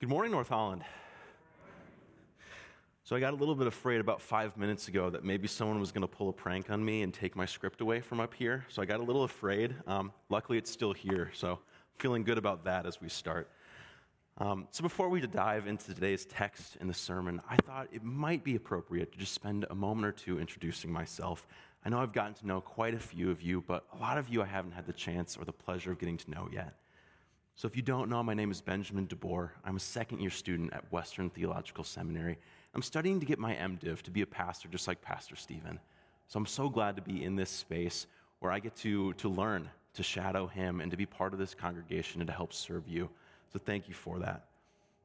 Good morning, North Holland. So, I got a little bit afraid about five minutes ago that maybe someone was going to pull a prank on me and take my script away from up here. So, I got a little afraid. Um, luckily, it's still here. So, feeling good about that as we start. Um, so, before we dive into today's text and the sermon, I thought it might be appropriate to just spend a moment or two introducing myself. I know I've gotten to know quite a few of you, but a lot of you I haven't had the chance or the pleasure of getting to know yet. So, if you don't know, my name is Benjamin DeBoer. I'm a second year student at Western Theological Seminary. I'm studying to get my MDiv to be a pastor, just like Pastor Stephen. So, I'm so glad to be in this space where I get to, to learn, to shadow him, and to be part of this congregation and to help serve you. So, thank you for that.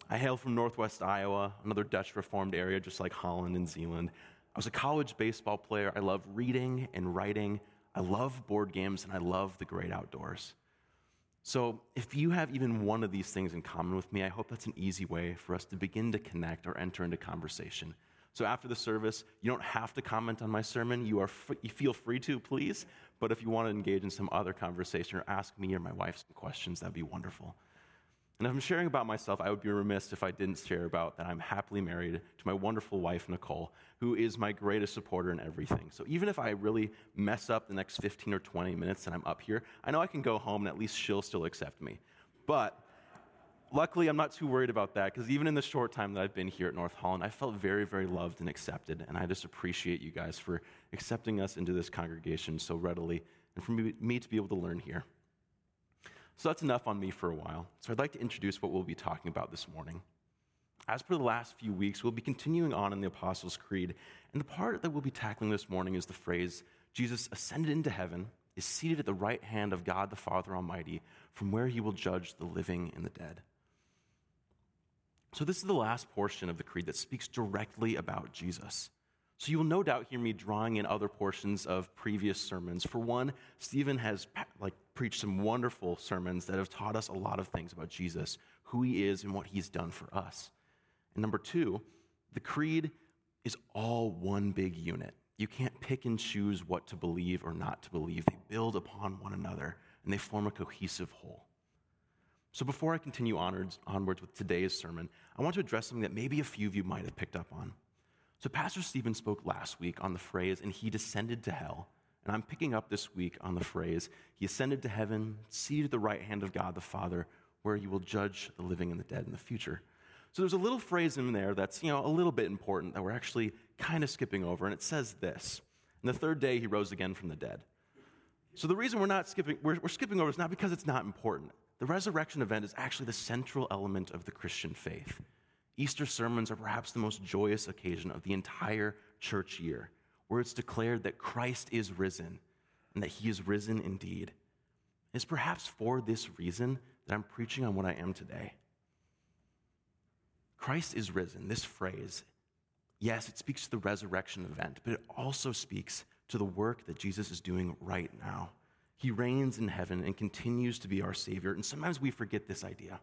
I hail from Northwest Iowa, another Dutch Reformed area, just like Holland and Zeeland. I was a college baseball player. I love reading and writing. I love board games, and I love the great outdoors. So, if you have even one of these things in common with me, I hope that's an easy way for us to begin to connect or enter into conversation. So, after the service, you don't have to comment on my sermon. You, are you feel free to, please. But if you want to engage in some other conversation or ask me or my wife some questions, that'd be wonderful. And if I'm sharing about myself, I would be remiss if I didn't share about that I'm happily married to my wonderful wife, Nicole, who is my greatest supporter in everything. So even if I really mess up the next 15 or 20 minutes that I'm up here, I know I can go home and at least she'll still accept me. But luckily, I'm not too worried about that because even in the short time that I've been here at North Holland, I felt very, very loved and accepted. And I just appreciate you guys for accepting us into this congregation so readily and for me to be able to learn here. So that's enough on me for a while. So I'd like to introduce what we'll be talking about this morning. As per the last few weeks, we'll be continuing on in the Apostles' Creed, and the part that we'll be tackling this morning is the phrase Jesus ascended into heaven, is seated at the right hand of God the Father Almighty, from where he will judge the living and the dead. So, this is the last portion of the Creed that speaks directly about Jesus. So you will no doubt hear me drawing in other portions of previous sermons. For one, Stephen has like preached some wonderful sermons that have taught us a lot of things about Jesus, who he is and what he's done for us. And number 2, the creed is all one big unit. You can't pick and choose what to believe or not to believe. They build upon one another and they form a cohesive whole. So before I continue onwards, onwards with today's sermon, I want to address something that maybe a few of you might have picked up on. So, Pastor Stephen spoke last week on the phrase, and he descended to hell. And I'm picking up this week on the phrase, he ascended to heaven, seated at the right hand of God the Father, where he will judge the living and the dead in the future. So there's a little phrase in there that's, you know, a little bit important that we're actually kind of skipping over, and it says this. And the third day he rose again from the dead. So the reason we're not skipping, we're, we're skipping over is not because it's not important. The resurrection event is actually the central element of the Christian faith. Easter sermons are perhaps the most joyous occasion of the entire church year, where it's declared that Christ is risen and that he is risen indeed. It's perhaps for this reason that I'm preaching on what I am today. Christ is risen, this phrase, yes, it speaks to the resurrection event, but it also speaks to the work that Jesus is doing right now. He reigns in heaven and continues to be our Savior, and sometimes we forget this idea.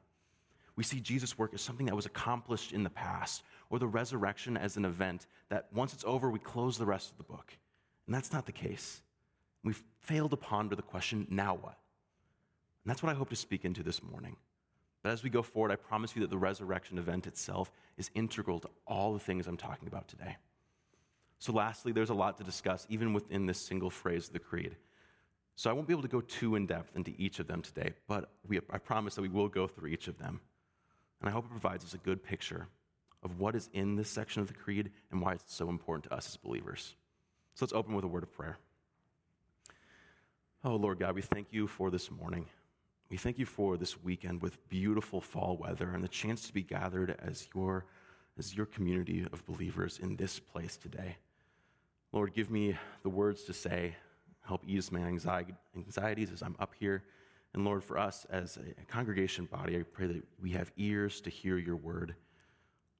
We see Jesus' work as something that was accomplished in the past, or the resurrection as an event that once it's over, we close the rest of the book. And that's not the case. We've failed to ponder the question, now what? And that's what I hope to speak into this morning. But as we go forward, I promise you that the resurrection event itself is integral to all the things I'm talking about today. So, lastly, there's a lot to discuss, even within this single phrase of the creed. So, I won't be able to go too in depth into each of them today, but we, I promise that we will go through each of them. And I hope it provides us a good picture of what is in this section of the creed and why it's so important to us as believers. So let's open with a word of prayer. Oh, Lord God, we thank you for this morning. We thank you for this weekend with beautiful fall weather and the chance to be gathered as your, as your community of believers in this place today. Lord, give me the words to say, help ease my anxieties as I'm up here and Lord, for us as a congregation body, I pray that we have ears to hear your word,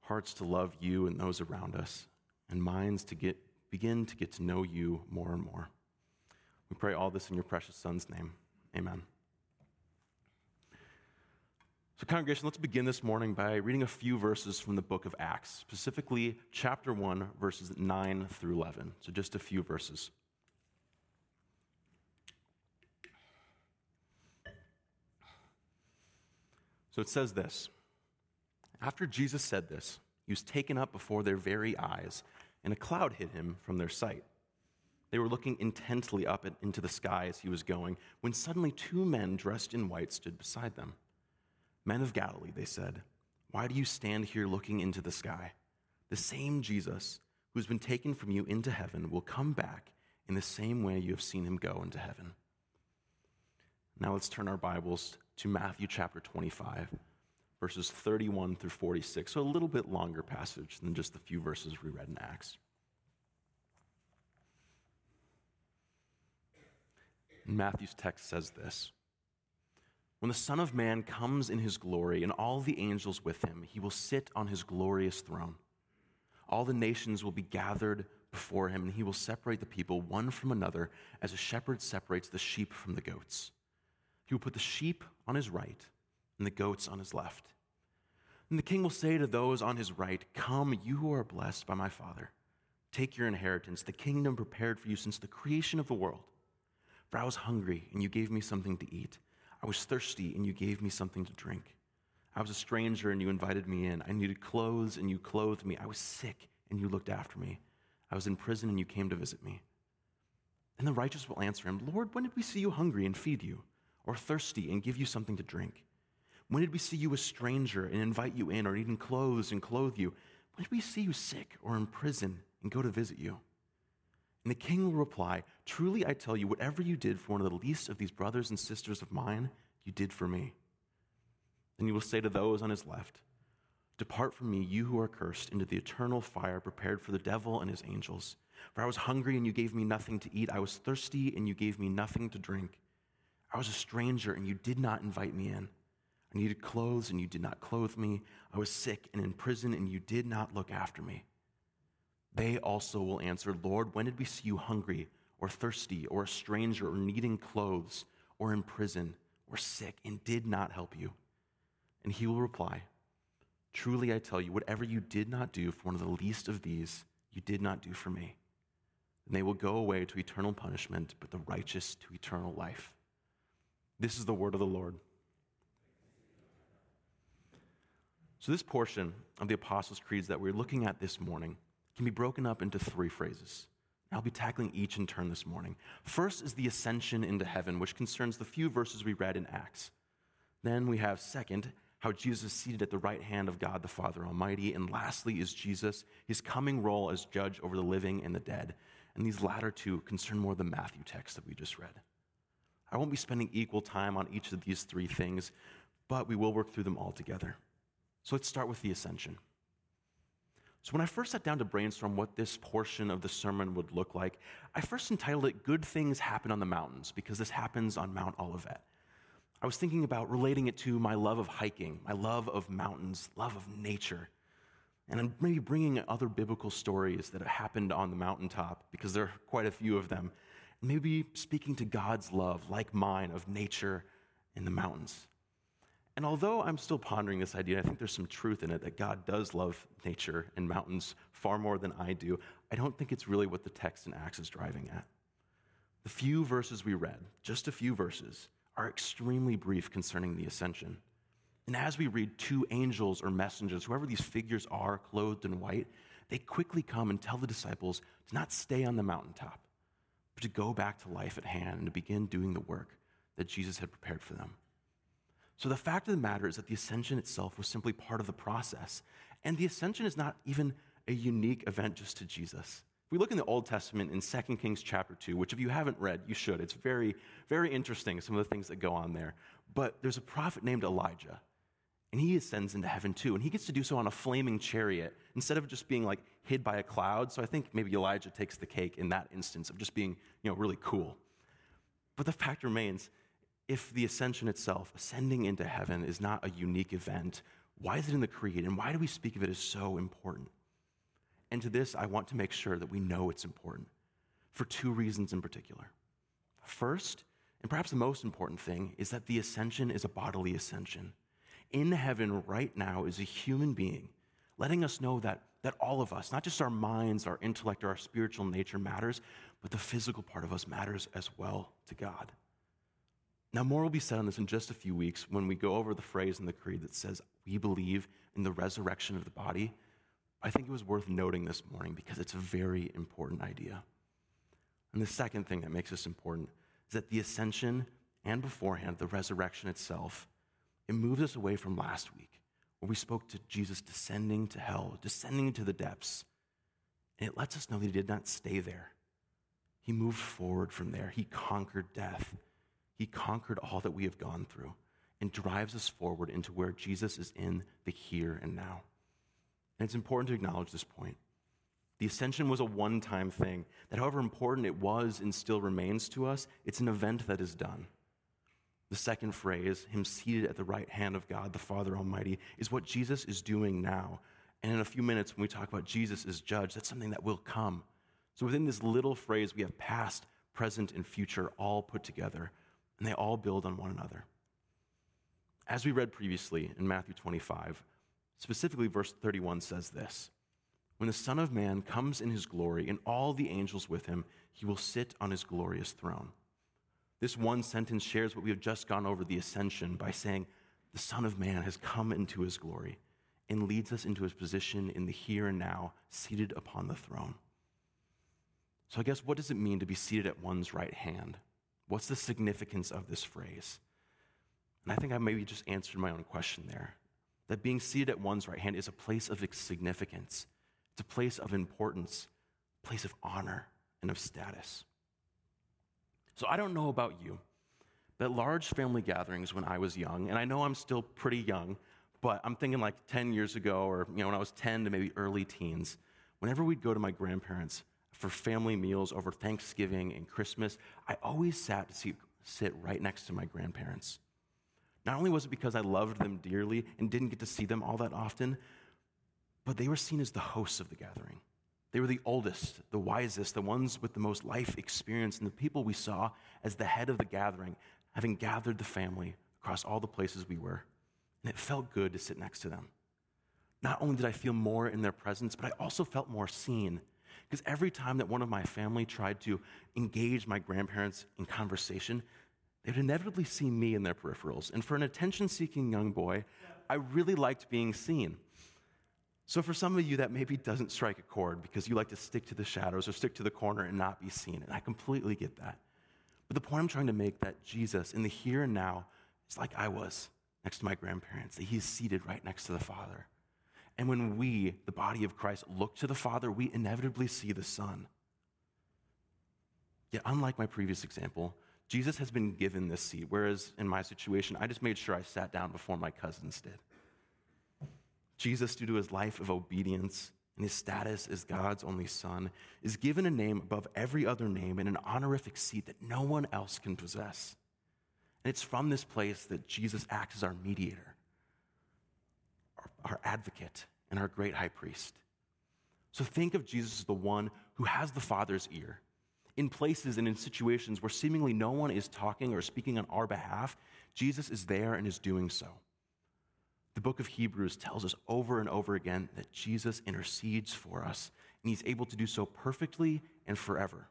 hearts to love you and those around us, and minds to get, begin to get to know you more and more. We pray all this in your precious Son's name. Amen. So, congregation, let's begin this morning by reading a few verses from the book of Acts, specifically chapter 1, verses 9 through 11. So, just a few verses. So it says this After Jesus said this, he was taken up before their very eyes, and a cloud hid him from their sight. They were looking intently up into the sky as he was going, when suddenly two men dressed in white stood beside them. Men of Galilee, they said, why do you stand here looking into the sky? The same Jesus who has been taken from you into heaven will come back in the same way you have seen him go into heaven. Now let's turn our Bibles to Matthew chapter 25, verses 31 through 46. So a little bit longer passage than just the few verses we read in Acts. Matthew's text says this When the Son of Man comes in his glory and all the angels with him, he will sit on his glorious throne. All the nations will be gathered before him, and he will separate the people one from another as a shepherd separates the sheep from the goats. He will put the sheep on his right and the goats on his left. And the king will say to those on his right, Come, you who are blessed by my Father. Take your inheritance, the kingdom prepared for you since the creation of the world. For I was hungry, and you gave me something to eat. I was thirsty, and you gave me something to drink. I was a stranger, and you invited me in. I needed clothes, and you clothed me. I was sick, and you looked after me. I was in prison, and you came to visit me. And the righteous will answer him, Lord, when did we see you hungry and feed you, or thirsty and give you something to drink? When did we see you a stranger and invite you in, or even clothes and clothe you? When did we see you sick or in prison and go to visit you? And the king will reply, Truly I tell you, whatever you did for one of the least of these brothers and sisters of mine, you did for me. Then he will say to those on his left, Depart from me, you who are cursed, into the eternal fire prepared for the devil and his angels. For I was hungry, and you gave me nothing to eat. I was thirsty, and you gave me nothing to drink. I was a stranger, and you did not invite me in. I needed clothes, and you did not clothe me. I was sick and in prison, and you did not look after me. They also will answer, Lord, when did we see you hungry or thirsty or a stranger or needing clothes or in prison or sick and did not help you? And he will reply, Truly I tell you, whatever you did not do for one of the least of these, you did not do for me. And they will go away to eternal punishment, but the righteous to eternal life. This is the word of the Lord. So, this portion of the Apostles' Creeds that we're looking at this morning can be broken up into three phrases. I'll be tackling each in turn this morning. First is the ascension into heaven, which concerns the few verses we read in Acts. Then we have second, how Jesus is seated at the right hand of God the Father Almighty. And lastly is Jesus, his coming role as judge over the living and the dead. And these latter two concern more the Matthew text that we just read. I won't be spending equal time on each of these three things, but we will work through them all together. So let's start with the ascension. So, when I first sat down to brainstorm what this portion of the sermon would look like, I first entitled it Good Things Happen on the Mountains, because this happens on Mount Olivet. I was thinking about relating it to my love of hiking, my love of mountains, love of nature, and maybe bringing other biblical stories that happened on the mountaintop, because there are quite a few of them. Maybe speaking to God's love, like mine, of nature in the mountains. And although I'm still pondering this idea, I think there's some truth in it that God does love nature and mountains far more than I do. I don't think it's really what the text in Acts is driving at. The few verses we read, just a few verses, are extremely brief concerning the ascension. And as we read two angels or messengers, whoever these figures are, clothed in white, they quickly come and tell the disciples to not stay on the mountaintop, but to go back to life at hand and to begin doing the work that Jesus had prepared for them. So the fact of the matter is that the ascension itself was simply part of the process. And the ascension is not even a unique event just to Jesus. If we look in the Old Testament in 2 Kings chapter 2, which if you haven't read, you should. It's very, very interesting, some of the things that go on there. But there's a prophet named Elijah, and he ascends into heaven too. And he gets to do so on a flaming chariot instead of just being like hid by a cloud. So I think maybe Elijah takes the cake in that instance of just being, you know, really cool. But the fact remains, if the ascension itself, ascending into heaven, is not a unique event, why is it in the creed and why do we speak of it as so important? And to this, I want to make sure that we know it's important for two reasons in particular. First, and perhaps the most important thing, is that the ascension is a bodily ascension. In heaven right now is a human being letting us know that, that all of us, not just our minds, our intellect, or our spiritual nature matters, but the physical part of us matters as well to God. Now, more will be said on this in just a few weeks when we go over the phrase in the Creed that says, We believe in the resurrection of the body. I think it was worth noting this morning because it's a very important idea. And the second thing that makes this important is that the ascension and beforehand, the resurrection itself, it moves us away from last week where we spoke to Jesus descending to hell, descending to the depths. And it lets us know that he did not stay there. He moved forward from there. He conquered death. He conquered all that we have gone through and drives us forward into where Jesus is in the here and now. And it's important to acknowledge this point. The ascension was a one time thing, that however important it was and still remains to us, it's an event that is done. The second phrase, him seated at the right hand of God, the Father Almighty, is what Jesus is doing now. And in a few minutes, when we talk about Jesus as judge, that's something that will come. So within this little phrase, we have past, present, and future all put together, and they all build on one another. As we read previously in Matthew 25, specifically verse 31 says this when the Son of Man comes in his glory and all the angels with him, he will sit on his glorious throne. This one sentence shares what we have just gone over the ascension by saying, The Son of Man has come into his glory and leads us into his position in the here and now, seated upon the throne. So, I guess, what does it mean to be seated at one's right hand? What's the significance of this phrase? And I think I maybe just answered my own question there. That being seated at one's right hand is a place of significance. It's a place of importance, a place of honor and of status. So I don't know about you, but large family gatherings when I was young, and I know I'm still pretty young, but I'm thinking like 10 years ago or you know when I was 10 to maybe early teens, whenever we'd go to my grandparents for family meals over Thanksgiving and Christmas, I always sat to see, sit right next to my grandparents. Not only was it because I loved them dearly and didn't get to see them all that often, but they were seen as the hosts of the gathering. They were the oldest, the wisest, the ones with the most life experience, and the people we saw as the head of the gathering, having gathered the family across all the places we were. And it felt good to sit next to them. Not only did I feel more in their presence, but I also felt more seen. Because every time that one of my family tried to engage my grandparents in conversation, they would inevitably see me in their peripherals. And for an attention seeking young boy, I really liked being seen. So, for some of you, that maybe doesn't strike a chord because you like to stick to the shadows or stick to the corner and not be seen. And I completely get that. But the point I'm trying to make that Jesus, in the here and now, is like I was next to my grandparents, that he's seated right next to the Father. And when we, the body of Christ, look to the Father, we inevitably see the Son. Yet, unlike my previous example, Jesus has been given this seat, whereas in my situation, I just made sure I sat down before my cousins did. Jesus, due to his life of obedience and his status as God's only son, is given a name above every other name and an honorific seat that no one else can possess. And it's from this place that Jesus acts as our mediator, our, our advocate, and our great high priest. So think of Jesus as the one who has the Father's ear. In places and in situations where seemingly no one is talking or speaking on our behalf, Jesus is there and is doing so. The book of Hebrews tells us over and over again that Jesus intercedes for us, and he's able to do so perfectly and forever.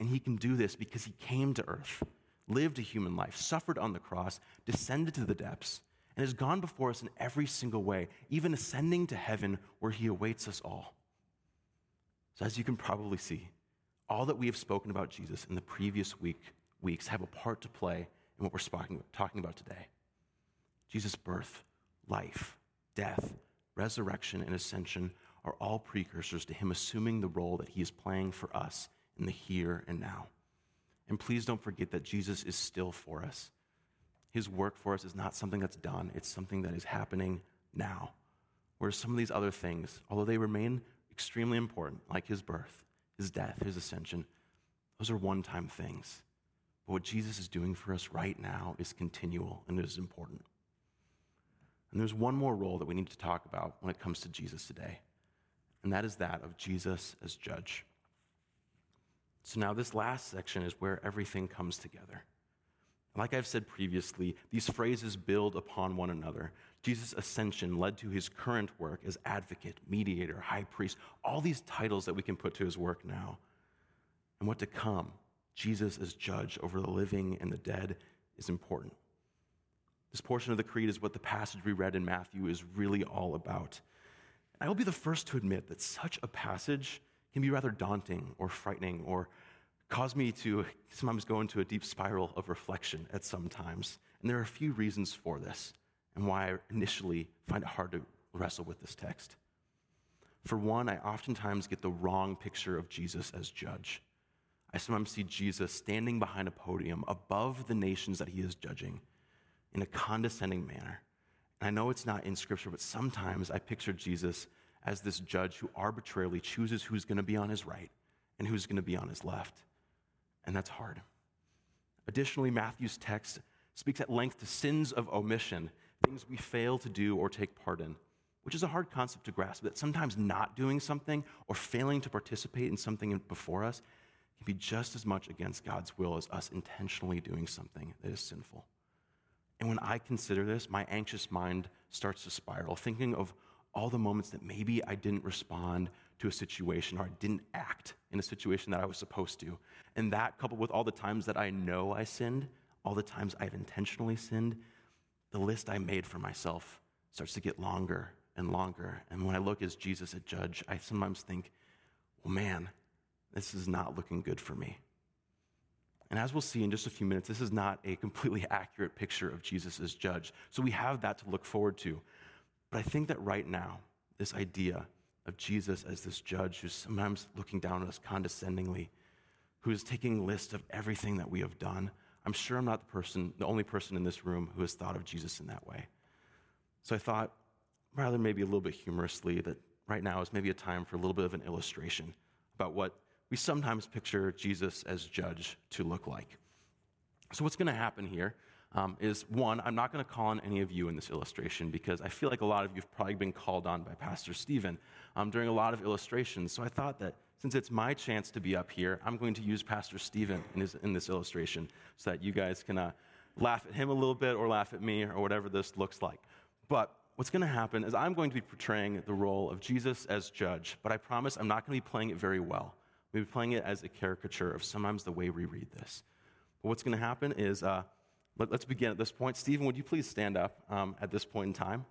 And he can do this because he came to earth, lived a human life, suffered on the cross, descended to the depths, and has gone before us in every single way, even ascending to heaven where he awaits us all. So, as you can probably see, all that we have spoken about Jesus in the previous week, weeks have a part to play in what we're talking about today Jesus' birth, life, death, resurrection, and ascension are all precursors to him assuming the role that he is playing for us in the here and now. And please don't forget that Jesus is still for us. His work for us is not something that's done, it's something that is happening now. Whereas some of these other things, although they remain extremely important, like his birth, his death, his ascension, those are one time things. But what Jesus is doing for us right now is continual and it is important. And there's one more role that we need to talk about when it comes to Jesus today, and that is that of Jesus as judge. So now, this last section is where everything comes together. Like I've said previously, these phrases build upon one another. Jesus' ascension led to his current work as advocate, mediator, high priest, all these titles that we can put to his work now. And what to come, Jesus as judge over the living and the dead, is important. This portion of the creed is what the passage we read in Matthew is really all about. I will be the first to admit that such a passage can be rather daunting or frightening or cause me to sometimes go into a deep spiral of reflection at some times. And there are a few reasons for this and why I initially find it hard to wrestle with this text. For one, I oftentimes get the wrong picture of Jesus as judge. I sometimes see Jesus standing behind a podium above the nations that he is judging in a condescending manner. And I know it's not in Scripture, but sometimes I picture Jesus as this judge who arbitrarily chooses who's going to be on his right and who's going to be on his left. And that's hard. Additionally, Matthew's text speaks at length to sins of omission, things we fail to do or take part in, which is a hard concept to grasp. That sometimes not doing something or failing to participate in something before us can be just as much against God's will as us intentionally doing something that is sinful. And when I consider this, my anxious mind starts to spiral, thinking of all the moments that maybe I didn't respond to a situation or I didn't act in a situation that I was supposed to. And that, coupled with all the times that I know I sinned, all the times I've intentionally sinned, the list I made for myself starts to get longer and longer. And when I look as Jesus a judge, I sometimes think, well, man, this is not looking good for me. And as we'll see in just a few minutes, this is not a completely accurate picture of Jesus as judge. So we have that to look forward to. But I think that right now, this idea of Jesus as this judge who's sometimes looking down at us condescendingly, who is taking list of everything that we have done, I'm sure I'm not the person, the only person in this room who has thought of Jesus in that way. So I thought, rather maybe a little bit humorously, that right now is maybe a time for a little bit of an illustration about what we sometimes picture Jesus as judge to look like. So, what's going to happen here um, is one, I'm not going to call on any of you in this illustration because I feel like a lot of you have probably been called on by Pastor Stephen um, during a lot of illustrations. So, I thought that since it's my chance to be up here, I'm going to use Pastor Stephen in, his, in this illustration so that you guys can uh, laugh at him a little bit or laugh at me or whatever this looks like. But what's going to happen is I'm going to be portraying the role of Jesus as judge, but I promise I'm not going to be playing it very well. We'll be playing it as a caricature of sometimes the way we read this. But what's going to happen is, uh, let, us begin at this point. Stephen, would you please stand up um, at this point in time?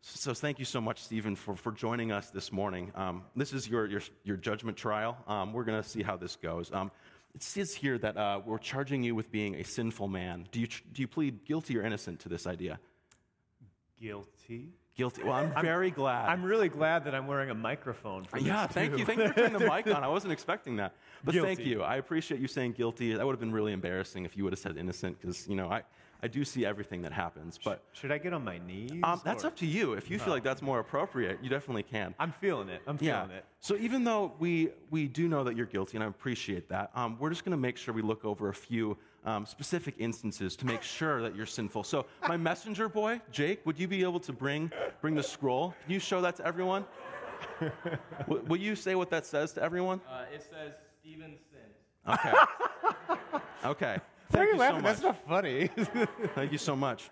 So, thank you so much, Stephen, for, for joining us this morning. Um, this is your, your, your judgment trial. Um, we're going to see how this goes. Um, it says here that uh, we're charging you with being a sinful man. Do you, do you plead guilty or innocent to this idea? Guilty. Guilty. Well, I'm, I'm very glad. I'm really glad that I'm wearing a microphone. For this. yeah, thank too. you. Thank you for turning the mic on. I wasn't expecting that. But guilty. thank you. I appreciate you saying guilty. That would have been really embarrassing if you would have said innocent, because you know I, I do see everything that happens. But should I get on my knees? Um, that's up to you. If you feel like that's more appropriate, you definitely can. I'm feeling it. I'm feeling yeah. it. So even though we we do know that you're guilty, and I appreciate that, um, we're just going to make sure we look over a few um, specific instances to make sure that you're sinful. So my messenger boy, Jake, would you be able to bring bring the scroll? Can you show that to everyone? w- will you say what that says to everyone? Uh, it says Stephen sins. Okay. okay. Thank you so much. That's not funny. Thank you so much.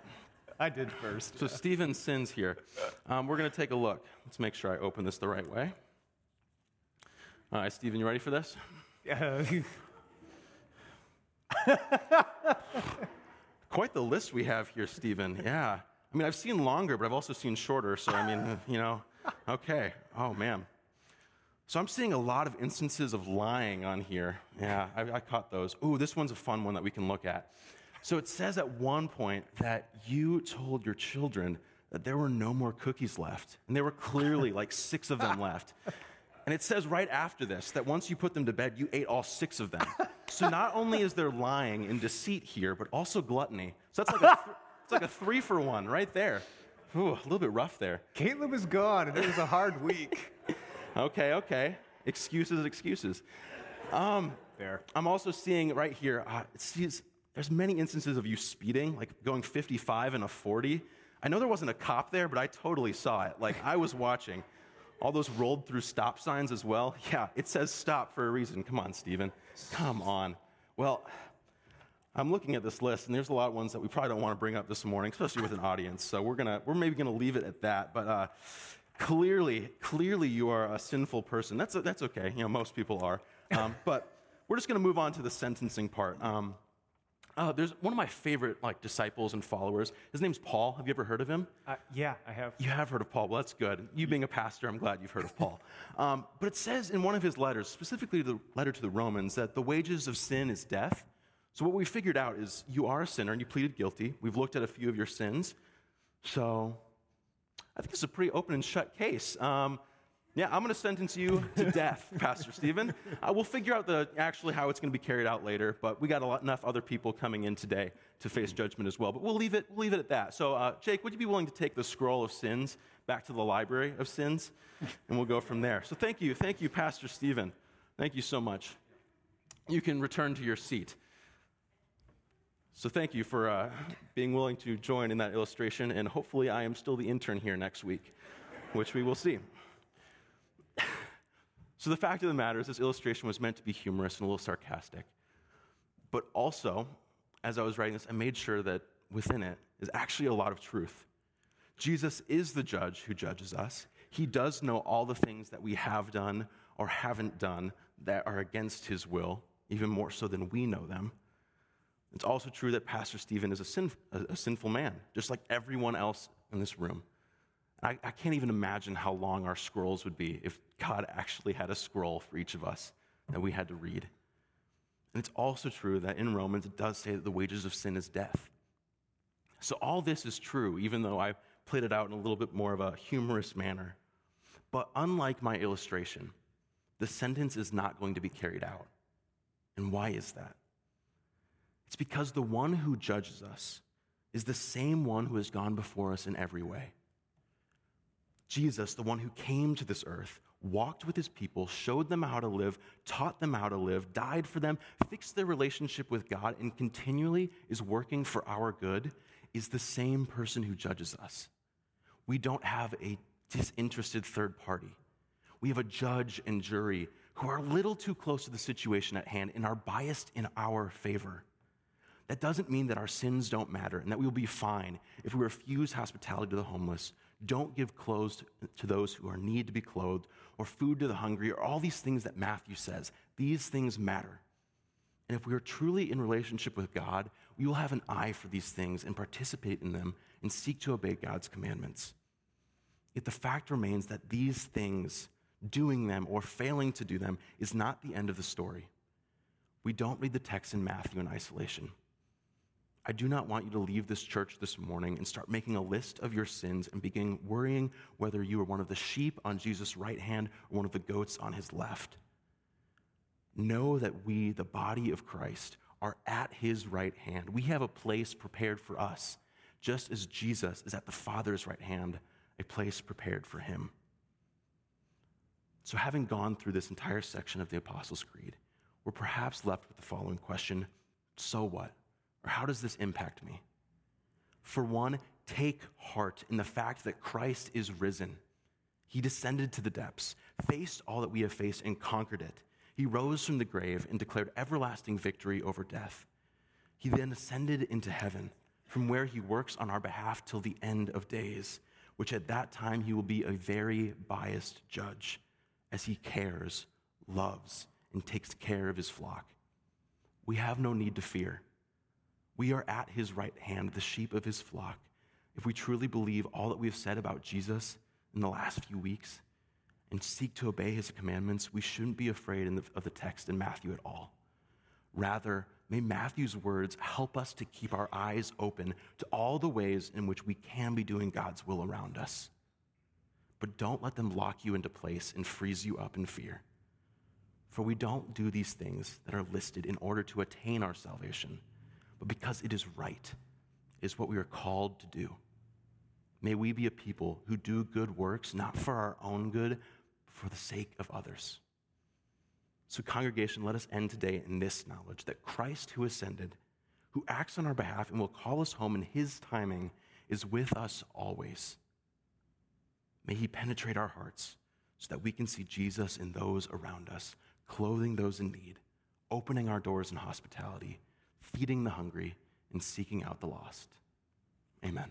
I did first. So Stephen sins here. Um, we're going to take a look. Let's make sure I open this the right way. All right, Stephen, you ready for this? Yeah. Quite the list we have here, Stephen. Yeah. I mean, I've seen longer, but I've also seen shorter. So, I mean, you know, okay. Oh, man. So, I'm seeing a lot of instances of lying on here. Yeah, I, I caught those. Ooh, this one's a fun one that we can look at. So, it says at one point that you told your children that there were no more cookies left. And there were clearly like six of them left. And it says right after this that once you put them to bed, you ate all six of them. So not only is there lying and deceit here, but also gluttony. So that's like a, th- it's like a three for one right there. Ooh, a little bit rough there. Caleb is gone, and it was a hard week. okay, okay. Excuses, excuses. Um, there. I'm also seeing right here, uh, sees, there's many instances of you speeding, like going 55 and a 40. I know there wasn't a cop there, but I totally saw it. Like I was watching all those rolled through stop signs as well. Yeah, it says stop for a reason. Come on, Stephen. Come on. Well, I'm looking at this list, and there's a lot of ones that we probably don't want to bring up this morning, especially with an audience. So we're gonna, we're maybe gonna leave it at that. But uh, clearly, clearly, you are a sinful person. That's that's okay. You know, most people are. Um, but we're just gonna move on to the sentencing part. Um, Uh, there's one of my favorite like disciples and followers. His name's Paul. Have you ever heard of him? Uh, yeah, I have. You have heard of Paul. Well, that's good. You being a pastor, I'm glad you've heard of Paul. Um, but it says in one of his letters, specifically the letter to the Romans, that the wages of sin is death. So what we figured out is you are a sinner and you pleaded guilty. We've looked at a few of your sins. So I think it's a pretty open and shut case. Um, yeah, I'm going to sentence you to death, Pastor Stephen. Uh, we'll figure out the, actually how it's going to be carried out later, but we got lot, enough other people coming in today to face judgment as well. But we'll leave it, we'll leave it at that. So, uh, Jake, would you be willing to take the scroll of sins back to the library of sins? And we'll go from there. So, thank you. Thank you, Pastor Stephen. Thank you so much. You can return to your seat. So, thank you for uh, being willing to join in that illustration, and hopefully, I am still the intern here next week, which we will see. So, the fact of the matter is, this illustration was meant to be humorous and a little sarcastic. But also, as I was writing this, I made sure that within it is actually a lot of truth. Jesus is the judge who judges us. He does know all the things that we have done or haven't done that are against his will, even more so than we know them. It's also true that Pastor Stephen is a, sin, a, a sinful man, just like everyone else in this room. I, I, can't even imagine how long our scrolls would be if God actually had a scroll for each of us that we had to read. And it's also true that in Romans it does say that the wages of sin is death. So all this is true, even though I played it out in a little bit more of a humorous manner. But unlike my illustration, the sentence is not going to be carried out. And why is that? It's because the one who judges us is the same one who has gone before us in every way. Jesus, the one who came to this earth, walked with his people, showed them how to live, taught them how to live, died for them, fixed their relationship with God, and continually is working for our good, is the same person who judges us. We don't have a disinterested third party. We have a judge and jury who are a little too close to the situation at hand and are biased in our favor. That doesn't mean that our sins don't matter and that we will be fine if we refuse hospitality to the homeless, don't give clothes to those who are need to be clothed, or food to the hungry, or all these things that Matthew says. These things matter. And if we are truly in relationship with God, we will have an eye for these things and participate in them and seek to obey God's commandments. Yet the fact remains that these things, doing them or failing to do them, is not the end of the story. We don't read the text in Matthew in isolation. I do not want you to leave this church this morning and start making a list of your sins and begin worrying whether you are one of the sheep on Jesus' right hand or one of the goats on his left. Know that we, the body of Christ, are at his right hand. We have a place prepared for us, just as Jesus is at the Father's right hand, a place prepared for him. So, having gone through this entire section of the Apostles' Creed, we're perhaps left with the following question So what? Or how does this impact me? For one, take heart in the fact that Christ is risen. He descended to the depths, faced all that we have faced, and conquered it. He rose from the grave and declared everlasting victory over death. He then ascended into heaven, from where he works on our behalf till the end of days, which at that time he will be a very biased judge, as he cares, loves, and takes care of his flock. We have no need to fear. We are at his right hand, the sheep of his flock. If we truly believe all that we have said about Jesus in the last few weeks and seek to obey his commandments, we shouldn't be afraid the, of the text in Matthew at all. Rather, may Matthew's words help us to keep our eyes open to all the ways in which we can be doing God's will around us. But don't let them lock you into place and freeze you up in fear. For we don't do these things that are listed in order to attain our salvation but because it is right, is what we are called to do. May we be a people who do good works, not for our own good, but for the sake of others. So, congregation, let us end today in this knowledge that Christ, who ascended, who acts on our behalf and will call us home in his timing, is with us always. May he penetrate our hearts so that we can see Jesus in those around us, clothing those in need, opening our doors in hospitality feeding the hungry, and seeking out the lost. Amen.